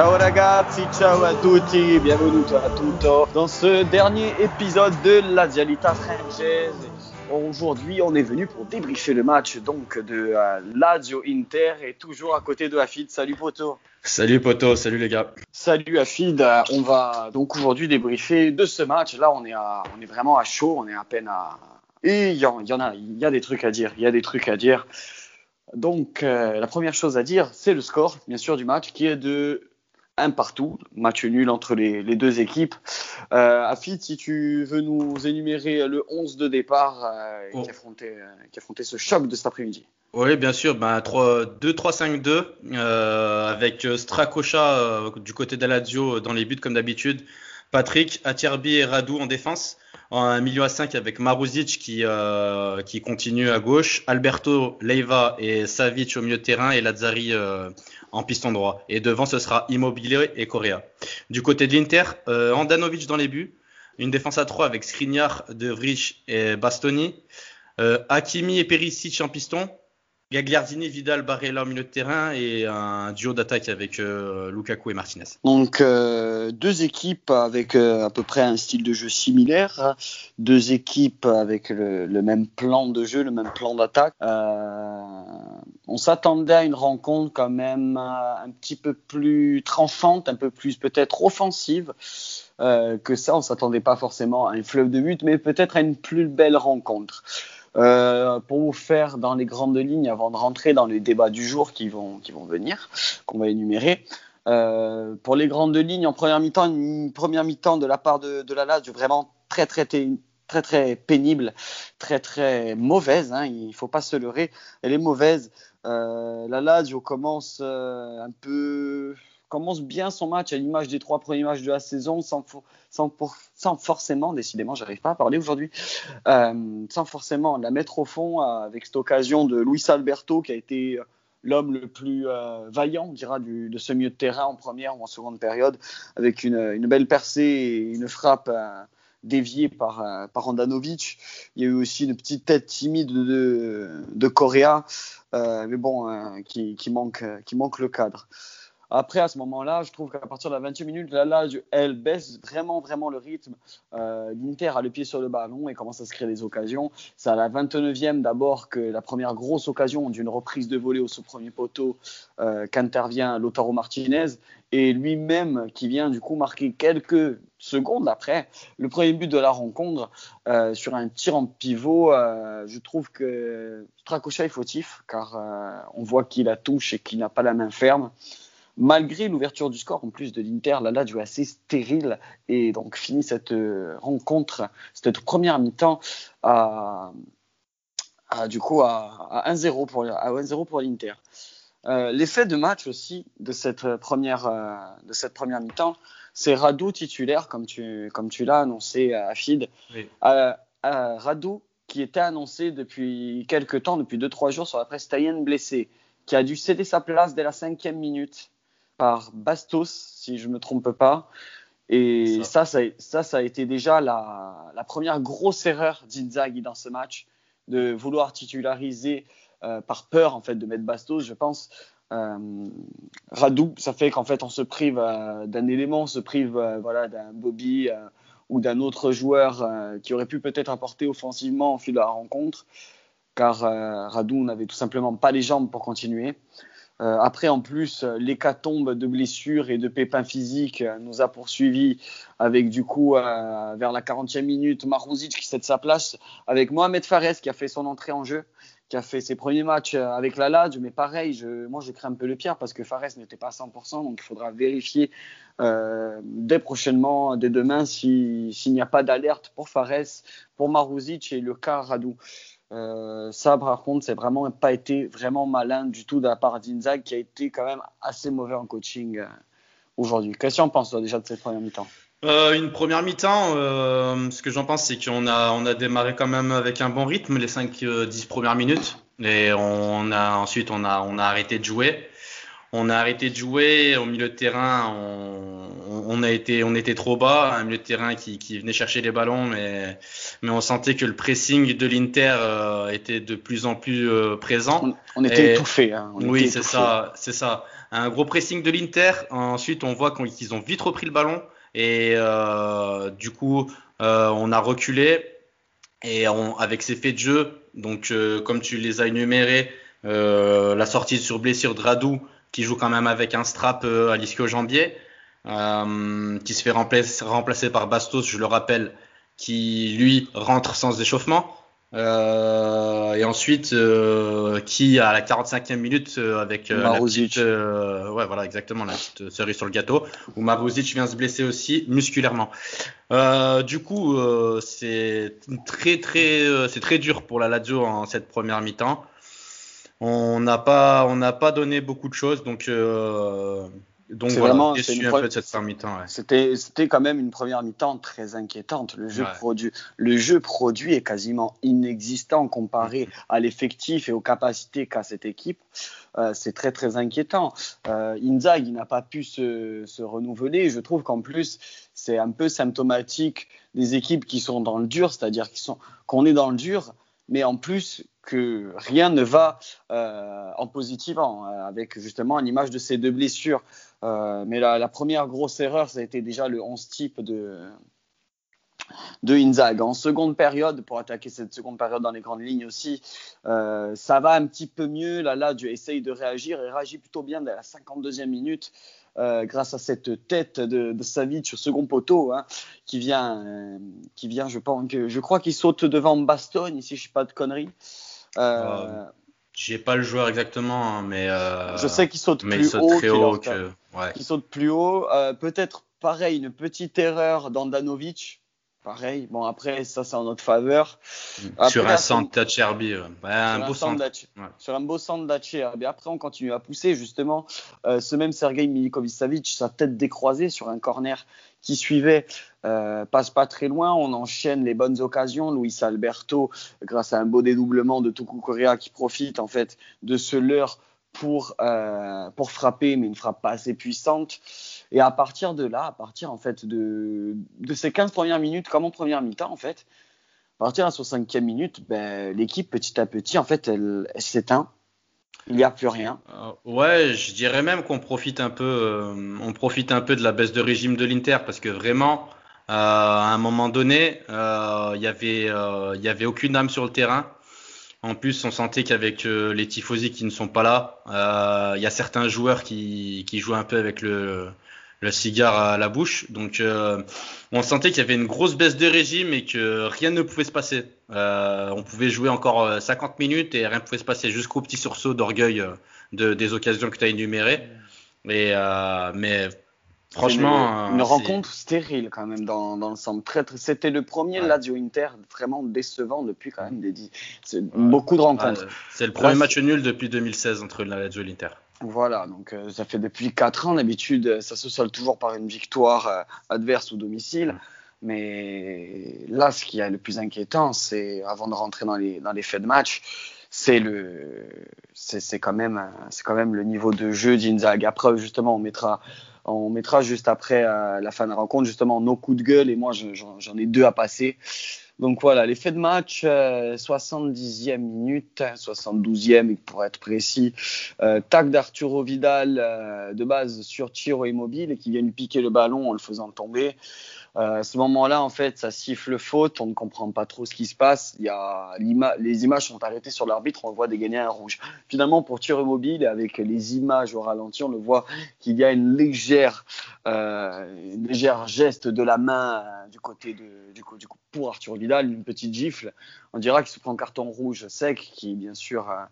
Ciao ragazzi, ciao à tutti, bienvenue à tutto dans ce dernier épisode de la Dialita française. Aujourd'hui, on est venu pour débriefer le match donc de euh, Lazio Inter et toujours à côté de Afid. Salut Poto. Salut Poto, salut les gars. Salut Afid. On va donc aujourd'hui débriefer de ce match. Là, on est à, on est vraiment à chaud, on est à peine à et il y, en, a, il y a des trucs à dire, il y a des trucs à dire. Donc euh, la première chose à dire, c'est le score, bien sûr, du match qui est de un partout, match nul entre les, deux équipes. Euh, Afid, si tu veux nous énumérer le 11 de départ euh, oh. qui, affrontait, euh, qui, affrontait, ce choc de cet après-midi. Oui, bien sûr, ben, 2-3-5-2 euh, avec Stracocha du côté d'Aladio dans les buts comme d'habitude, Patrick, Atierbi et Radou en défense. Un milieu à 5 avec Maruzic qui, qui continue à gauche, Alberto, Leiva et Savic au milieu de terrain et Lazzari en piston droit. Et devant, ce sera Immobilier et Correa. Du côté de l'Inter, euh, Andanovic dans les buts. Une défense à 3 avec Skriniar, De Vrij et Bastoni. Euh, Hakimi et Perisic en piston. Gagliardini, Vidal, Barella au milieu de terrain et un duo d'attaque avec euh, Lukaku et Martinez. Donc euh, deux équipes avec euh, à peu près un style de jeu similaire, deux équipes avec le, même plan de jeu, le même plan d'attaque. on s'attendait à une rencontre quand même un petit peu plus tranchante, un peu plus peut-être offensive. que ça, on s'attendait pas forcément à un fleuve de but, mais peut-être à une plus belle rencontre. Euh, pour vous faire dans les grandes lignes, avant de rentrer dans les débats du jour qui vont, qui vont venir, qu'on va énumérer. Euh, pour les grandes lignes, en première mi-temps, une première mi-temps de la part de, de la Lazio vraiment très très très très pénible, très très mauvaise. Hein, il faut pas se leurrer, elle est mauvaise. Euh, la Lazio commence euh, un peu commence bien son match à l'image des trois premiers matchs de la saison, sans, forcément, décidément, j'arrive pas à parler aujourd'hui, euh, sans forcément la mettre au fond euh, avec cette occasion de Luis Alberto qui a été euh, l'homme le plus vaillant, on dira, de ce milieu de terrain en première ou en seconde période, avec une, belle percée et une frappe déviée par, par Andanovic. Il y a eu aussi une petite tête timide de, de Correa, mais bon, qui, manque, qui manque le cadre. Après, à ce moment-là, je trouve qu'à partir de la 20e minute, là, elle baisse vraiment, vraiment le rythme. Euh, a le pied sur le ballon et commence à se créer des occasions. C'est à la 29e d'abord que la première grosse occasion d'une reprise de volée au sous-premier poteau euh, qu'intervient Lautaro Martinez et lui-même qui vient du coup marquer quelques secondes après le premier but de la rencontre euh, sur un tir en pivot. Euh, je trouve que Stracocha est fautif car euh, on voit qu'il la touche et qu'il n'a pas la main ferme malgré l'ouverture du score en plus de l'Inter, la Lazio est assez stérile et donc finit cette euh, rencontre, cette première mi-temps à, du coup à, 1-0 pour, à pour l'Inter. Euh, l'effet de match aussi de cette première, euh, de cette première mi-temps, c'est Radou titulaire, comme tu, comme tu l'as annoncé à Fid. Oui. Radou qui était annoncé depuis quelques temps, depuis 2-3 jours sur la presse italienne blessé, qui a dû céder sa place dès la cinquième minute par Bastos, si je ne me trompe pas. Et ça, ça, ça, a été déjà la, première grosse erreur d'Inzaghi dans ce match, de vouloir titulariser euh, par peur en fait de mettre Bastos, je pense. Euh, Radou, ça fait qu'en fait on se prive euh, d'un élément, on se prive voilà d'un Bobby ou d'un autre joueur qui aurait pu peut-être apporter offensivement au fil de la rencontre, car Radou n'avait tout simplement pas les jambes pour continuer. Euh, après, en plus, l'hécatombe de blessures et de pépins physiques euh, nous a poursuivis avec du coup, euh, vers la 40e minute, Marouzic qui cède sa place, avec Mohamed Fares qui a fait son entrée en jeu, qui a fait ses premiers matchs avec la Lazio, mais pareil, moi je crains un peu le pire parce que Fares n'était pas à 100%, donc il faudra vérifier dès prochainement, dès demain, s'il n'y a pas d'alerte pour Fares, pour Marouzic et le cas Radou. Euh, ça, par contre, c'est vraiment pas été vraiment malin du tout de la part d'Inzag, qui a été quand même assez mauvais en coaching euh, aujourd'hui. Qu'est-ce que tu en penses déjà de cette première mi-temps euh, une première mi-temps, ce que j'en pense, c'est qu'on a, on a démarré quand même avec un bon rythme les 5-10 premières minutes. Et on a, ensuite, on a, on a arrêté de jouer. on a arrêté de jouer au milieu de terrain. On, a été, on était trop bas, un milieu de terrain qui, venait chercher les ballons, mais, mais on sentait que le pressing de l'Inter euh, était de plus en plus euh, présent. On, était étouffé. Hein, oui, c'est ça, c'est ça. Un gros pressing de l'Inter. Ensuite, on voit qu'ils ont vite repris le ballon et euh, du coup, on a reculé et avec ces faits de jeu, donc comme tu les as énumérés, la sortie sur blessure de Radou qui joue quand même avec un strap à l'ischio-jambier, euh, qui se fait remplacer, remplacer, par Bastos, je le rappelle, qui lui rentre sans échauffement. Euh, et ensuite, euh, qui à la 45e minute avec la petite, ouais voilà exactement la petite cerise sur le gâteau, où Maruzic vient se blesser aussi musculairement. du coup, c'est très très c'est très dur pour la Lazio en cette première mi-temps on n'a pas, on n'a pas donné beaucoup de choses, donc. Euh, donc voilà, vraiment, déçu un peu de cette première mi-temps. Ouais. C'était, c'était quand même une première mi-temps très inquiétante. Le jeu, produit, le jeu produit est quasiment inexistant comparé à l'effectif et aux capacités qu'a cette équipe. Euh, c'est très très inquiétant. Euh, Inzaghi n'a pas pu se, se renouveler. Je trouve qu'en plus, c'est un peu symptomatique des équipes qui sont dans le dur, c'est-à-dire qu'on est dans le dur, mais en plus que rien ne va euh, en positivant, hein, avec justement l'image de ces deux blessures. Euh, mais la, première grosse erreur, ça a été déjà le 11 type de, de Inzag. En seconde période, pour attaquer cette seconde période dans les grandes lignes aussi, euh, ça va un petit peu mieux. Là, là, Dieu essaye de réagir et réagit plutôt bien dès la 52e minute. Euh, grâce à cette tête de, de Savic sur second poteau, hein, qui vient, qui vient, je pense je crois qu'il saute devant Bastogne, ici je suis pas de conneries. Euh, j'ai pas le joueur exactement, hein, mais je sais qu'il saute plus haut, très haut que, ouais. saute plus haut. Peut-être pareil, une petite erreur d'Andanovic Pareil, bon après ça c'est en notre faveur. sur un centre d'Acherbi, un beau centre. Sur un beau centre d'Acherbi. Après on continue à pousser justement. Euh, ce même Sergei Milikovic-Savic, sa tête décroisée sur un corner qui suivait, euh, passe pas très loin. On enchaîne les bonnes occasions. Luis Alberto, grâce à un beau dédoublement de Tuku Correa qui profite en fait de ce leurre pour, euh, pour frapper, mais une frappe pas assez puissante. Et à partir de là, à partir en fait de, de ces 15 premières minutes, comme en première mi-temps en fait, à partir de la 65e minute, ben, l'équipe petit à petit en fait elle, s'éteint. Il n'y a plus rien. Euh, ouais, je dirais même qu'on profite un peu, on profite un peu de la baisse de régime de l'Inter parce que vraiment, à un moment donné, il y avait, il y avait aucune âme sur le terrain. En plus, on sentait qu'avec les tifosi qui ne sont pas là, il y a certains joueurs qui, qui jouent un peu avec le, le cigare à la bouche. Donc euh, on sentait qu'il y avait une grosse baisse de régime et que rien ne pouvait se passer. Euh, on pouvait jouer encore 50 euh, minutes et rien ne pouvait se passer jusqu'au petit sursaut d'orgueil de, des occasions que tu as énumérées. Et, mais franchement, une, rencontre stérile quand même dans, dans l'ensemble. C'était le premier Lazio Inter vraiment décevant depuis quand même des beaucoup de rencontres. c'est le premier match nul depuis 2016 entre la Lazio et l'Inter. Voilà, donc euh, ça fait depuis 4 ans. D'habitude, ça se solde toujours par une victoire euh, adverse au domicile. Mais là, ce qui est le plus inquiétant, c'est avant de rentrer dans les, dans les faits de match, c'est le, c'est quand même, c'est quand même le niveau de jeu d'Inzag. Après, justement, on mettra, on mettra juste après euh, la fin de la rencontre justement nos coups de gueule et moi j'en ai deux à passer. Donc voilà, l'effet de match, 70e euh, minute, 72e pour être précis, euh, tac d'Arturo Vidal euh, de base sur Tiro Immobile et qui vient lui piquer le ballon en le faisant tomber. Euh, à ce moment-là, en fait, ça siffle faute, on ne comprend pas trop ce qui se passe. Il y a les images sont arrêtées sur l'arbitre, on voit dégainer un rouge. Finalement, pour tir mobile, avec les images au ralenti, on le voit qu'il y a une légère, euh, geste de la main euh, du côté de, du, coup, pour Arthur Vidal, une petite gifle. On dira qu'il se prend un carton rouge sec, qui bien sûr. Euh,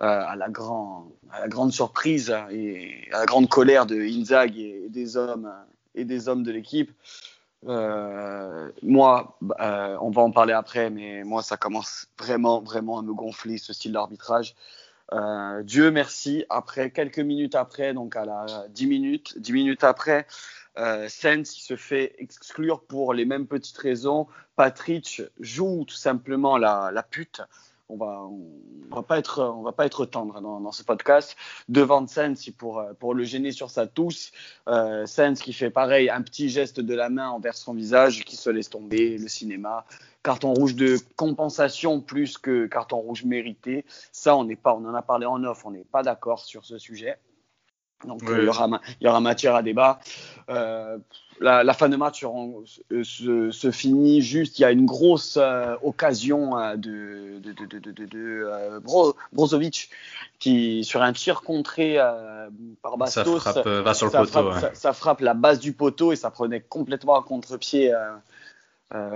à, la grand, à la grande surprise et à la grande colère de Inzag et des hommes et des hommes de l'équipe, euh, moi, euh, on va en parler après, mais moi, ça commence vraiment, vraiment à me gonfler ce style d'arbitrage. Euh, Dieu merci, après quelques minutes après, donc à la 10 minutes, 10 minutes après, euh, Sens se fait exclure pour les mêmes petites raisons. Patrick joue tout simplement la, la pute on va, on va pas être, on va pas être tendre dans, dans ce podcast. Devant Sens pour, pour le gêner sur sa tousse. Euh, Sens qui fait pareil, un petit geste de la main envers son visage, qui se laisse tomber, le cinéma. Carton rouge de compensation plus que carton rouge mérité. Ça, on n'est pas, on en a parlé en off, on n'est pas d'accord sur ce sujet. Donc il, y aura, il y aura matière à débat. Euh, la, la, fin de match se, se, se, finit juste. Il y a une grosse euh, occasion euh, de, de, de, de, de euh, Bro, Brozovic qui, sur un tir contré euh, par Bastos, ça frappe, va sur le ça poteau. Frappe, ouais. ça, ça, frappe la base du poteau et ça prenait complètement à contre-pied.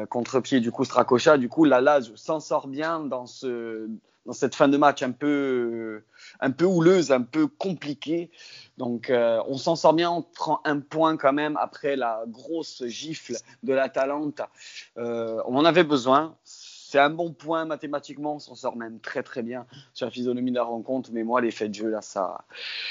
contre-pied du coup Stracocha. Du coup, la Lazio s'en sort bien dans ce dans cette fin de match un peu un peu houleuse, un peu compliquée. Donc euh, on s'en sort bien, on prend un point quand même après la grosse gifle de l'Atalanta. Euh, on en avait besoin. C'est un bon point mathématiquement, on s'en sort même très très bien sur la physionomie de la rencontre. Mais moi, les faits de jeu, là, ça,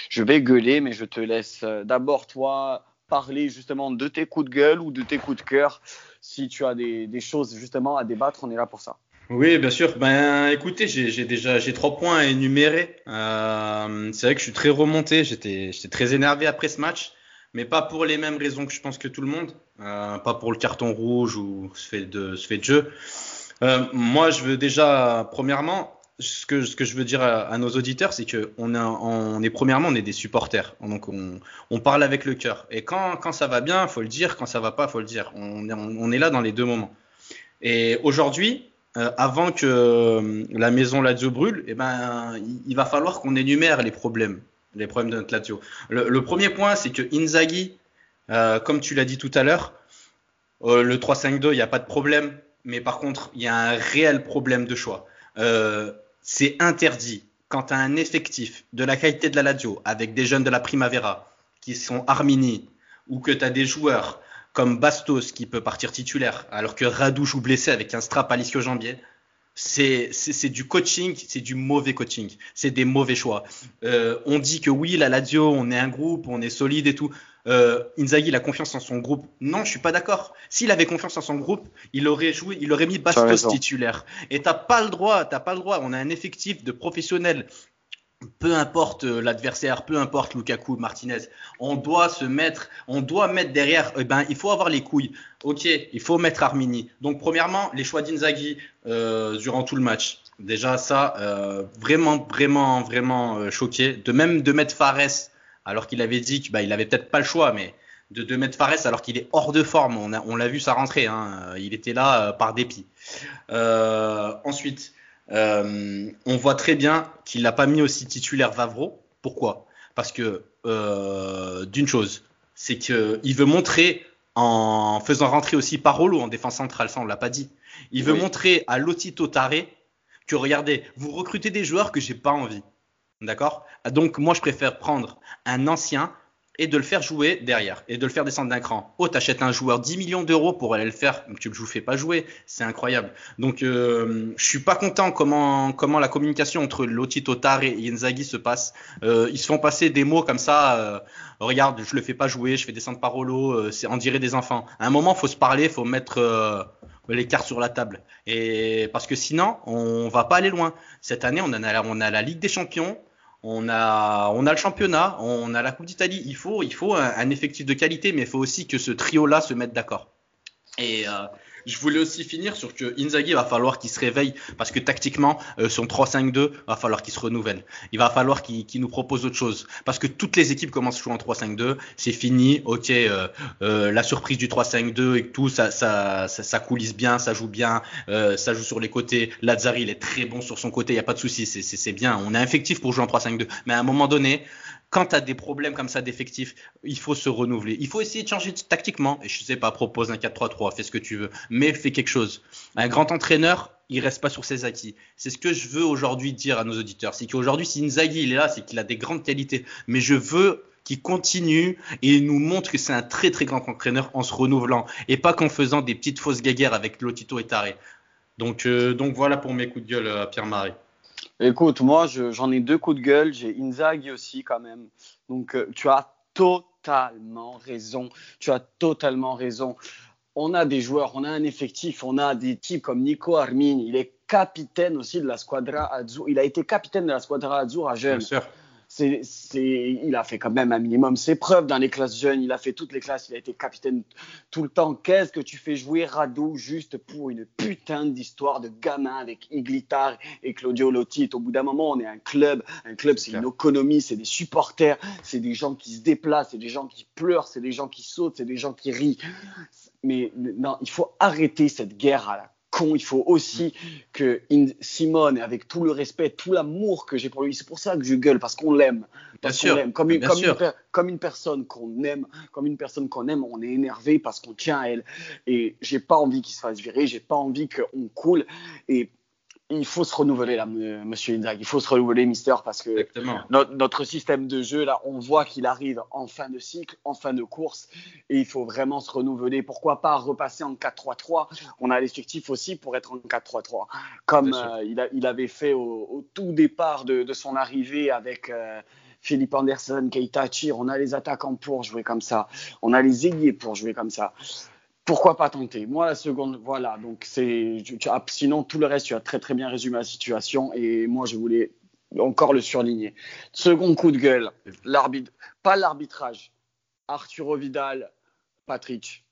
je vais gueuler, mais je te laisse d'abord toi parler justement de tes coups de gueule ou de tes coups de cœur. Si tu as des choses justement à débattre, on est là pour ça. Oui, bien sûr. Ben, écoutez, j'ai déjà j'ai trois points à énumérer. Euh, c'est vrai que je suis très remonté. J'étais très énervé après ce match, mais pas pour les mêmes raisons que je pense que tout le monde. Euh, pas pour le carton rouge ou ce fait de ce fait de jeu. Euh, moi, je veux déjà premièrement ce que ce que je veux dire à, à nos auditeurs, c'est que on, a, on est premièrement on est des supporters, donc on, on parle avec le cœur. Et quand quand ça va bien, faut le dire. Quand ça va pas, faut le dire. On, on, on est là dans les deux moments. Et aujourd'hui, euh, avant que euh, la maison Lazio brûle, eh ben, il, va falloir qu'on énumère les problèmes, les problèmes de notre Lazio. Le, premier point, c'est que Inzaghi, euh, comme tu l'as dit tout à l'heure, le 3-5-2, il n'y a pas de problème, mais par contre, il y a un réel problème de choix. C'est interdit quand as un effectif de la qualité de la Lazio, avec des jeunes de la Primavera, qui sont Armini, ou que tu as des joueurs comme Bastos qui peut partir titulaire, alors que Radou joue blessé avec un strap à l'ischio-jambier. C'est du coaching, c'est du mauvais coaching, c'est des mauvais choix. Euh, on dit que oui, la Lazio, on est un groupe, on est solide et tout. Euh, Inzaghi, il a confiance en son groupe. Non, je suis pas d'accord. S'il avait confiance en son groupe, il aurait joué, il aurait mis Bastos titulaire. Et t'as pas le droit, t'as pas le droit. On a un effectif de professionnels peu importe l'adversaire, peu importe Lukaku, Martinez, on doit se mettre, on doit mettre derrière. Eh ben, il faut avoir les couilles. Ok, il faut mettre Armini. Donc premièrement, les choix d'Inzaghi euh, durant tout le match. Déjà ça, euh, vraiment, vraiment, vraiment euh, choqué. De même de mettre Fares alors qu'il avait dit qu'il bah, il avait peut-être pas le choix, mais de, mettre Fares alors qu'il est hors de forme. On, l'a vu sa rentrée. Hein. Il était là euh, par dépit. Euh, ensuite. Euh, on voit très bien qu'il n'a pas mis aussi titulaire Vavro. Pourquoi? Parce que euh, d'une chose, c'est qu'il veut montrer en faisant rentrer aussi Parolo en défense centrale, ça on l'a pas dit. Il veut oui. montrer à Lotito Taré que regardez, vous recrutez des joueurs que j'ai pas envie. D'accord? Donc moi je préfère prendre un ancien et de le faire jouer derrière et de le faire descendre d'un cran. Oh, t'achètes un joueur 10 millions d'euros pour aller le faire, tu le fais pas jouer, c'est incroyable. Donc, euh, je suis pas content comment comment la communication entre Loti Totare et Inzaghi se passe. Euh, ils se font passer des mots comme ça. Euh, regarde, je le fais pas jouer, je fais descendre Parolo, euh, c'est en dirait des enfants. À un moment, faut se parler, faut mettre les cartes sur la table. Et parce que sinon, on va pas aller loin. Cette année, on a on a la Ligue des Champions on a, on a le championnat, on a la Coupe d'Italie. Il faut, il faut un, effectif de qualité, mais il faut aussi que ce trio-là se mette d'accord. Euh, je voulais aussi finir sur que Inzaghi va falloir qu'il se réveille parce que tactiquement euh, son 3-5-2 va falloir qu'il se renouvelle. Il va falloir qu'il qu nous propose autre chose parce que toutes les équipes commencent à jouer en 3-5-2, c'est fini. Ok, euh, euh, la surprise du 3-5-2 et tout, ça, ça, ça, coulisse bien, ça joue bien, euh, ça joue sur les côtés. Lazzari il est très bon sur son côté, il y a pas de souci, c'est bien. On est effectif pour jouer en 3-5-2, mais à un moment donné quand tu as des problèmes comme ça d'effectifs, il faut se renouveler. Il faut essayer de changer tactiquement. Et je sais pas, propose un 4-3-3, fais ce que tu veux, mais fais quelque chose. Un grand entraîneur, il reste pas sur ses acquis. C'est ce que je veux aujourd'hui dire à nos auditeurs. C'est qu'aujourd'hui, si Inzaghi est là, c'est qu'il a des grandes qualités. Mais je veux qu'il continue et nous montre que c'est un très très grand entraîneur en se renouvelant et pas qu'en faisant des petites fausses guéguerres avec Lotito et Taré. Donc, euh, donc voilà pour mes coups de gueule à Pierre-Marie. Écoute, moi, j'en ai deux coups de gueule. J'ai Inzaghi aussi, quand même. Donc, euh, tu as totalement raison. Tu as totalement raison. on a des joueurs, on a un effectif, on a des types comme Nico Armin, il est capitaine aussi de la Squadra Azzurra. Il a été capitaine de la Squadra Azzurra jeune. Bien sûr c'est, il a fait quand même un minimum ses preuves dans les classes jeunes. Il a fait toutes les classes. Il a été capitaine tout le temps. Qu'est-ce que tu fais jouer Rado juste pour une putain d'histoire de gamin avec Iglitar et Claudio Lotti? Au bout d'un moment, on est un club. Un club, c'est une économie, c'est des supporters, c'est des gens qui se déplacent, c'est des gens qui pleurent, c'est des gens qui sautent, c'est des gens qui rient. Mais non, il faut arrêter cette guerre à la il faut aussi que Simone, avec tout le respect, tout l'amour que j'ai pour lui, c'est pour ça que je gueule, parce qu'on l'aime. Sûr. Comme, une, comme, une, personne qu'on aime, comme une personne qu'on aime, on est énervé parce qu'on tient à elle. Et j'ai pas envie qu'il se fasse virer, j'ai pas envie qu'on coule. Et il faut se renouveler là, Monsieur Inzaghi. Il faut se renouveler, Mister, parce que notre, système de jeu là, on voit qu'il arrive en fin de cycle, en fin de course, et il faut vraiment se renouveler. Pourquoi pas repasser en 4-3-3 On a l'effectif aussi pour être en 4-3-3, comme euh, il, avait fait au, tout départ de, son arrivée avec. Euh, Philippe Anderson, Keita Chir, on a les attaquants pour jouer comme ça, on a les ailiers pour jouer comme ça pourquoi pas tenter? Moi, la seconde, voilà. Donc, c'est. Sinon, tout le reste, tu as très très bien résumé la situation. Et moi, je voulais encore le surligner. Second coup de gueule, l'arbitre, pas l'arbitrage. Arturo Vidal, Patrick,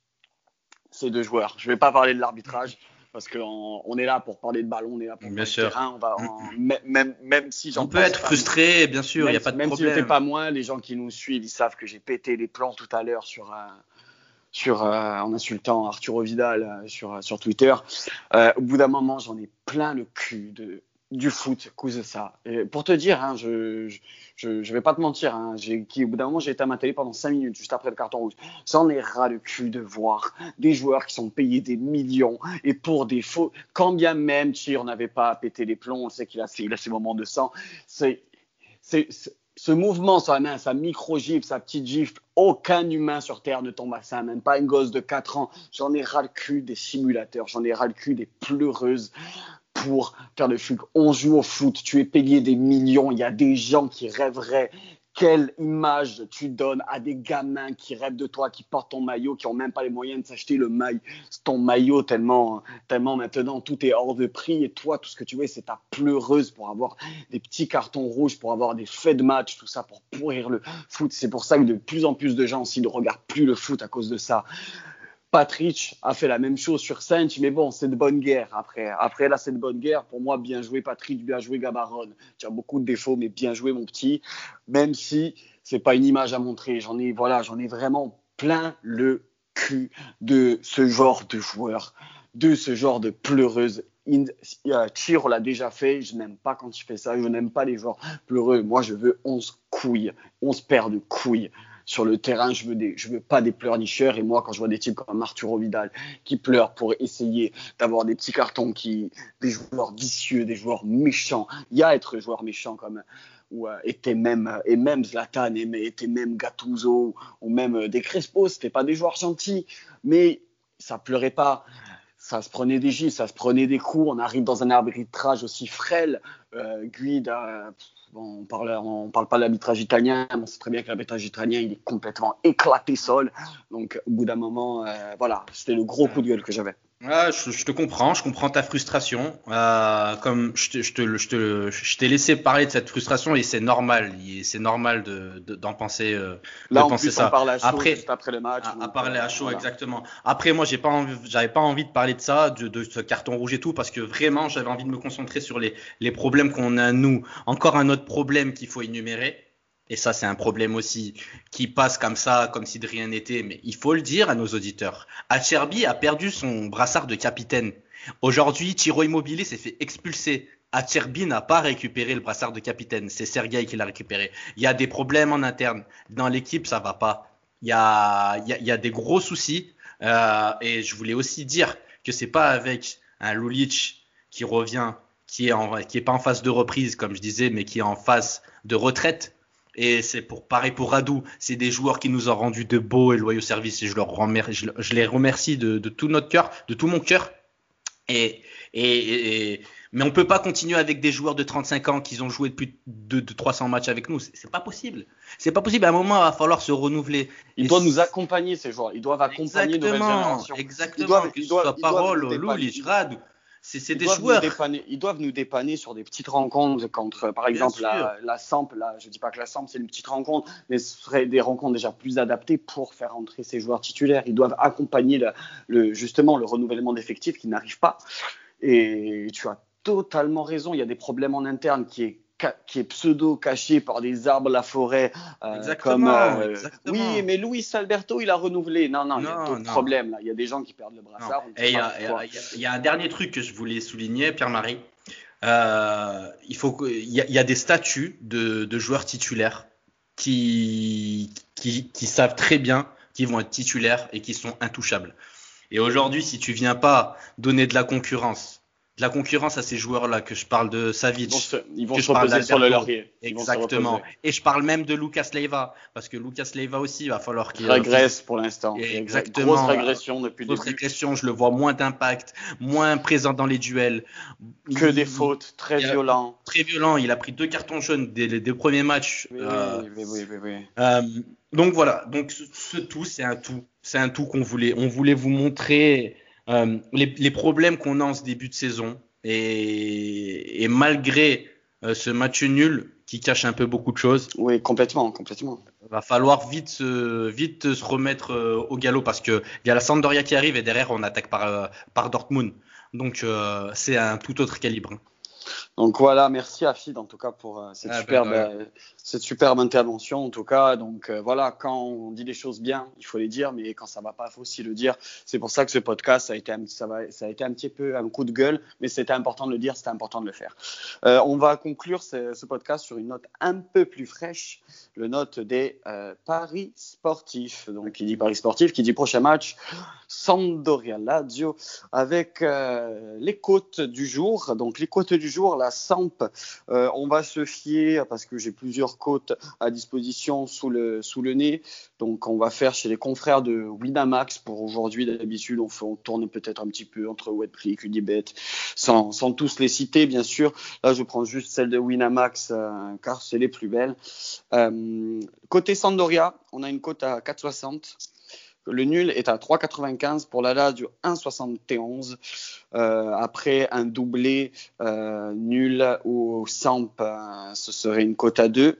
ces deux joueurs. Je ne vais pas parler de l'arbitrage parce qu'on on est là pour parler de ballon, on est là pour bien sûr. terrain. On va, même, même si on peut être frustré, bien sûr, il n'y a pas de problème. Même si je pas moins, les gens qui nous suivent, ils savent que j'ai pété les plans tout à l'heure sur un sur, euh, en insultant Arturo Vidal euh, sur, sur Twitter. Euh, au bout d'un moment, j'en ai plein le cul de, du foot cause ça. Et pour te dire, hein, je, je, je, vais pas te mentir, hein, au bout d'un moment, j'ai été à ma télé pendant 5 minutes, juste après le carton rouge. J'en ai ras le cul de voir des joueurs qui sont payés des millions et pour des faux, quand bien même, si on n'avait pas pété les plombs, on sait qu'il a, il a ses moments de sang, c'est, c'est, ce mouvement sur la main, sa micro-gifle, sa petite gifle, aucun humain sur Terre ne tombe à ça, même pas une gosse de 4 ans. J'en ai ras le cul des simulateurs, j'en ai ras le cul des pleureuses pour faire de fugue. On joue au foot, tu es payé des millions, il y a des gens qui rêveraient quelle image tu donnes à des gamins qui rêvent de toi, qui portent ton maillot, qui n'ont même pas les moyens de s'acheter le maillot, ton maillot tellement, tellement maintenant tout est hors de prix et toi tout ce que tu veux c'est ta pleureuse pour avoir des petits cartons rouges, pour avoir des faits de match, tout ça pour pourrir le foot. C'est pour ça que de plus en plus de gens aussi ne regardent plus le foot à cause de ça. Patrick a fait la même chose sur Saint, mais bon, c'est de bonne guerre après. Après, là, c'est de bonne guerre. Pour moi, bien joué Patrick, bien joué Gabaron. Tu as beaucoup de défauts, mais bien joué mon petit. Même si c'est pas une image à montrer. J'en ai, voilà, j'en ai vraiment plein le cul de ce genre de joueur, de ce genre de pleureuse. Tire l'a déjà fait. Je n'aime pas quand tu fais ça. Je n'aime pas les joueurs pleureux. Moi, je veux 11 couilles, 11 paires de couilles sur le terrain, je veux, des, je veux pas des pleurnicheurs. Et moi, quand je vois des types comme Arturo Vidal qui pleurent pour essayer d'avoir des petits cartons, qui, des joueurs vicieux, des joueurs méchants, il y a être joueur méchant comme ou euh, était même et même Zlatan et était même Gattuso ou même euh, des Crespo, c'était pas des joueurs gentils, mais ça pleurait pas ça se prenait des gifs, ça se prenait des coups. On arrive dans un arbitrage aussi frêle. Euh, Guide, on parle, on parle pas de l'arbitrage italien, mais on sait très bien que l'arbitrage italien, il est complètement éclaté sol. Donc, au bout d'un moment, euh, voilà, c'était le gros coup de gueule que j'avais. Ouais, je, te comprends, je comprends ta frustration. Euh, comme je te, je te, je te, je t'ai laissé parler de cette frustration et c'est normal, c'est normal de, d'en penser, euh, Là, de en penser plus, ça. On parle à chaud après, juste après le match. À, parler à chaud, exactement. Après, moi, j'ai pas envie, j'avais pas envie de parler de ça, de, de, ce carton rouge et tout, parce que vraiment, j'avais envie de me concentrer sur les, les problèmes qu'on a nous. Encore un autre problème qu'il faut énumérer et ça, c'est un problème aussi qui passe comme ça, comme si de rien n'était. Mais il faut le dire à nos auditeurs. Acerbi a perdu son brassard de capitaine. Aujourd'hui, Tiro Immobilier s'est fait expulser. Acerbi n'a pas récupéré le brassard de capitaine. C'est Sergei qui l'a récupéré. Il y a des problèmes en interne. Dans l'équipe, ça va pas. Il y a, y a des gros soucis. Euh, et je voulais aussi dire que c'est pas avec un Lulic qui revient, qui est en, qui est pas en phase de reprise, comme je disais, mais qui est en phase de retraite et c'est pour pareil pour Radou, c'est des joueurs qui nous ont rendu de beaux et loyaux services et je, leur remercie, je, les remercie de, tout notre cœur, de tout mon cœur. Et, et, mais on peut pas continuer avec des joueurs de 35 ans qui ont joué depuis de, 300 matchs avec nous. C'est pas possible. C'est pas possible. À un moment, il va falloir se renouveler. Ils doivent nous accompagner, ces joueurs. Ils doivent accompagner nos générations. Exactement. Ils doivent, que ce soit Parole, Lou, c'est des joueurs. ils doivent nous dépanner sur des petites rencontres contre, par exemple, la, la, Samp. Là, je dis pas que la Samp c'est une petite rencontre, mais ce serait des rencontres déjà plus adaptées pour faire entrer ces joueurs titulaires. Ils doivent accompagner le, justement le renouvellement d'effectifs qui n'arrive pas. Et tu as totalement raison. Il y a des problèmes en interne qui est qui est pseudo caché par des arbres, la forêt. Euh, exactement, euh, Oui, mais Luis Alberto, il a renouvelé. Non, non, il y a d'autres problèmes là. Il y a des gens qui perdent le brassard. Et il y, a un dernier truc que je voulais souligner, Pierre-Marie. Euh, il faut il y, a des statuts de, joueurs titulaires qui, qui, qui savent très bien qu'ils vont être titulaires et qui sont intouchables. Et aujourd'hui, si tu viens pas donner de la concurrence la concurrence à ces joueurs-là, que je parle de Savic. Ils vont se, reposer sur le laurier. Exactement. Et je parle même de Lucas Leiva, parce que Lucas Leiva aussi, il va falloir qu'il régresse pour l'instant. Exactement. Grosse régression depuis le début. régression, je le vois moins d'impact, moins présent dans les duels. Que des fautes, très violents. Très violent. Il a pris deux cartons jaunes dès les deux premiers matchs. Oui, euh, oui, oui, oui, euh, donc voilà. Donc ce, tout, c'est un tout. C'est un tout qu'on voulait. On voulait vous montrer euh, les, problèmes qu'on a en ce début de saison et, malgré euh, ce match nul qui cache un peu beaucoup de choses. Oui, complètement, complètement. Va falloir vite se, vite se remettre euh, au galop parce que il y a la Sampdoria qui arrive et derrière on attaque par, par Dortmund. Donc c'est un tout autre calibre. Donc voilà, merci Afid en tout cas pour cette, ah, superbe, ben, euh, cette superbe intervention en tout cas. Donc euh, voilà, quand on dit les choses bien, il faut les dire, mais quand ça va pas, il faut aussi le dire. C'est pour ça que ce podcast, ça a été un, ça a été un petit peu un coup de gueule, mais c'était important de le dire, c'était important de le faire. on va conclure ce, podcast sur une note un peu plus fraîche, le note des paris sportifs. Donc qui dit paris sportifs, qui dit prochain match, Sampdoria Lazio avec les côtes du jour. Donc les côtes du jour, la Samp, euh, on va se fier parce que j'ai plusieurs côtes à disposition sous le, sous le nez. Donc on va faire chez les confrères de Winamax pour aujourd'hui. D'habitude, on, tourne peut-être un petit peu entre Wetclick, Unibet, sans, sans tous les citer bien sûr. Là, je prends juste celle de Winamax euh, car c'est les plus belles. Euh, côté Sandoria, on a une cote à 4,60. Le nul est à 3,95 pour la Lazio 1,71. Euh, après un doublé euh, nul ou Samp, euh, ce serait une cote à 2.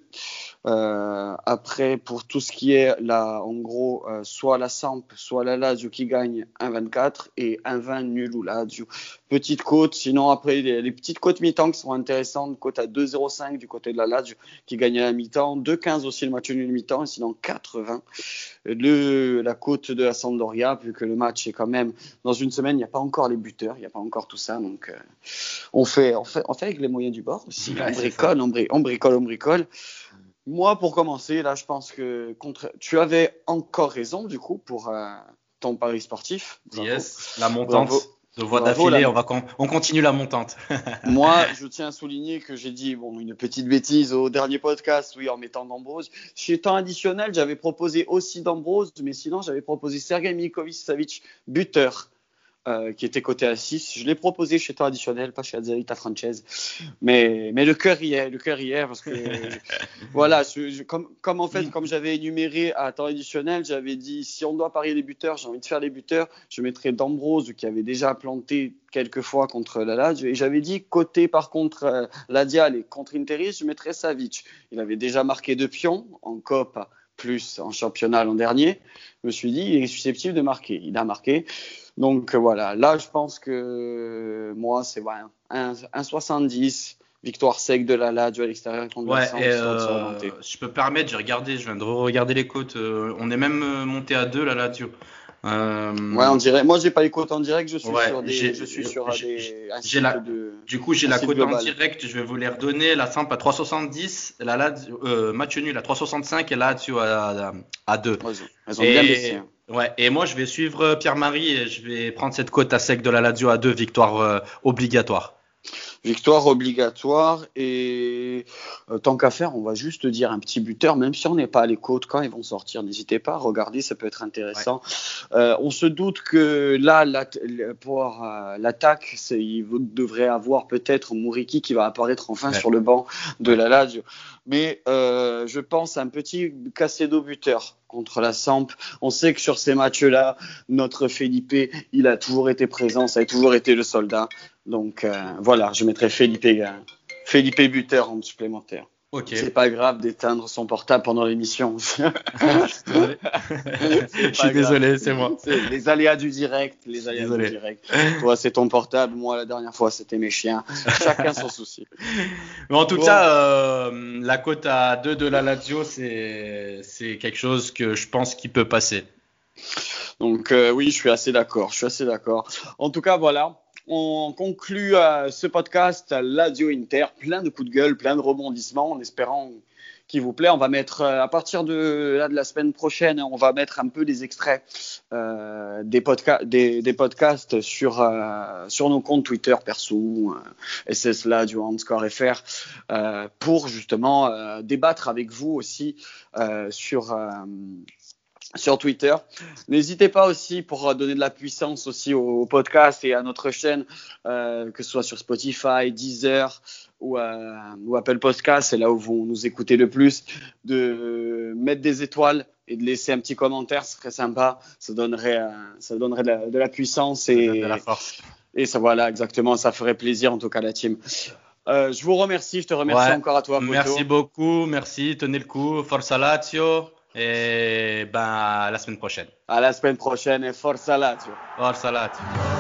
Euh, après, pour tout ce qui est là, en gros, soit la Samp, soit la Lazio qui gagne 1,24 et 1,20 nul ou Lazio. Petite cote. Sinon, après, les, petites cotes mi-temps qui sont intéressantes. Cote à 2,05 du côté de la Lazio qui gagne à la mi-temps. 2,15 aussi le match nul mi-temps. Sinon, 4,20 le, la cote de la Sampdoria, vu que le match est quand même dans une semaine, il n'y a pas encore les buteurs, il n'y a pas encore tout ça. Donc, euh, on, fait, on, fait, on fait avec les moyens du bord aussi. on, bricole, on, on bricole, on bricole. Moi, pour commencer, là, je pense que contre... tu avais encore raison, du coup, pour euh, ton pari sportif. Yes, la montante. De voix d'affilée, on, va on continue la montante. Moi, je tiens à souligner que j'ai dit bon, une petite bêtise au dernier podcast, oui, en mettant D'Ambrose. Chez temps additionnel, j'avais proposé aussi D'Ambrose, mais sinon, j'avais proposé Sergei Milikovic-Savic, buteur. Euh, qui était coté à 6. Je l'ai proposé chez toi additionnel, pas chez Azerita Frances. Mais, mais le cœur y est, le cœur y est, parce que voilà, comme, comme, en fait, comme j'avais énuméré à temps additionnel, j'avais dit si on doit parier les buteurs, j'ai envie de faire les buteurs, je mettrais D'Ambrose qui avait déjà planté quelques fois contre la Lazio. Et j'avais dit côté par contre euh, Ladial et contre Interis, je mettrais Savic. Il avait déjà marqué deux pions en Copa plus en championnat l'an dernier. Je me suis dit, il est susceptible de marquer. Il a marqué. Donc euh, voilà, là je pense que moi c'est un, 70 victoire sec de la Lazio à l'extérieur contre ouais, euh, Je peux permettre, j'ai regardé, je viens de regarder les côtes. Euh, on est même monté à 2 la Lazio. Euh, ouais, on dirait. Moi, j'ai pas les côtes en direct. Je suis sur des. Je suis sur des. La, du coup, j'ai la cote en direct. Je vais vous les redonner. La Samp à 370, la Lazio, euh, match nul à 365 et la Lazio à, à, 2. elles ont bien baissé. Hein. Ouais, et moi je vais suivre euh, Pierre-Marie et je vais prendre cette cote à sec de la Lazio à deux victoires euh, obligatoires. Victoire obligatoire et euh, tant qu'à faire, on va juste dire un petit buteur, même si on n'est pas à l'écoute quand ils vont sortir. N'hésitez pas à regarder, ça peut être intéressant. Euh, on se doute que là, pour euh, l'attaque, il devrait avoir peut-être Mouriki qui va apparaître enfin sur le banc de la Lazio. Mais je pense à un petit Casedo buteur contre la Samp. On sait que sur ces matchs-là, notre Felipe, il a toujours été présent, ça a toujours été le soldat. Donc euh, voilà, je mettrai Felipe, Felipe buteur en supplémentaire. Okay. C'est pas grave d'éteindre son portable pendant l'émission. je suis désolé, c'est moi. Les aléas du direct, les aléas du direct. Toi, c'est ton portable. Moi, la dernière fois, c'était mes chiens. Chacun son souci. Mais en tout cas, euh, la cote à 2 de la Lazio, c'est quelque chose que je pense qui peut passer. Donc euh, oui, je suis assez d'accord. Je suis assez d'accord. En tout cas, voilà on conclut euh, ce podcast Lazio Inter, plein de coups de gueule, plein de rebondissements, en espérant qu'il vous plaît. On va mettre euh, à partir de, la semaine prochaine, on va mettre un peu des extraits euh, des, des, podcasts sur sur nos comptes Twitter perso, SS Lazio Score FR, pour justement débattre avec vous aussi sur sur Twitter. N'hésitez pas aussi pour donner de la puissance aussi au, podcast et à notre chaîne, euh, que ce soit sur Spotify, Deezer ou, euh, ou Apple Podcast, c'est là où vous nous écoutez le plus, de mettre des étoiles et de laisser un petit commentaire, ce serait sympa. Ça donnerait, euh, ça donnerait de la, puissance et de la force. Et ça, voilà, exactement, ça ferait plaisir en tout cas la team. Je vous remercie, je te remercie encore à toi. Merci beaucoup, merci, tenez le coup, Forza Lazio. Et ben, à la semaine prochaine. À la semaine prochaine et forza Lazio. Forza Lazio.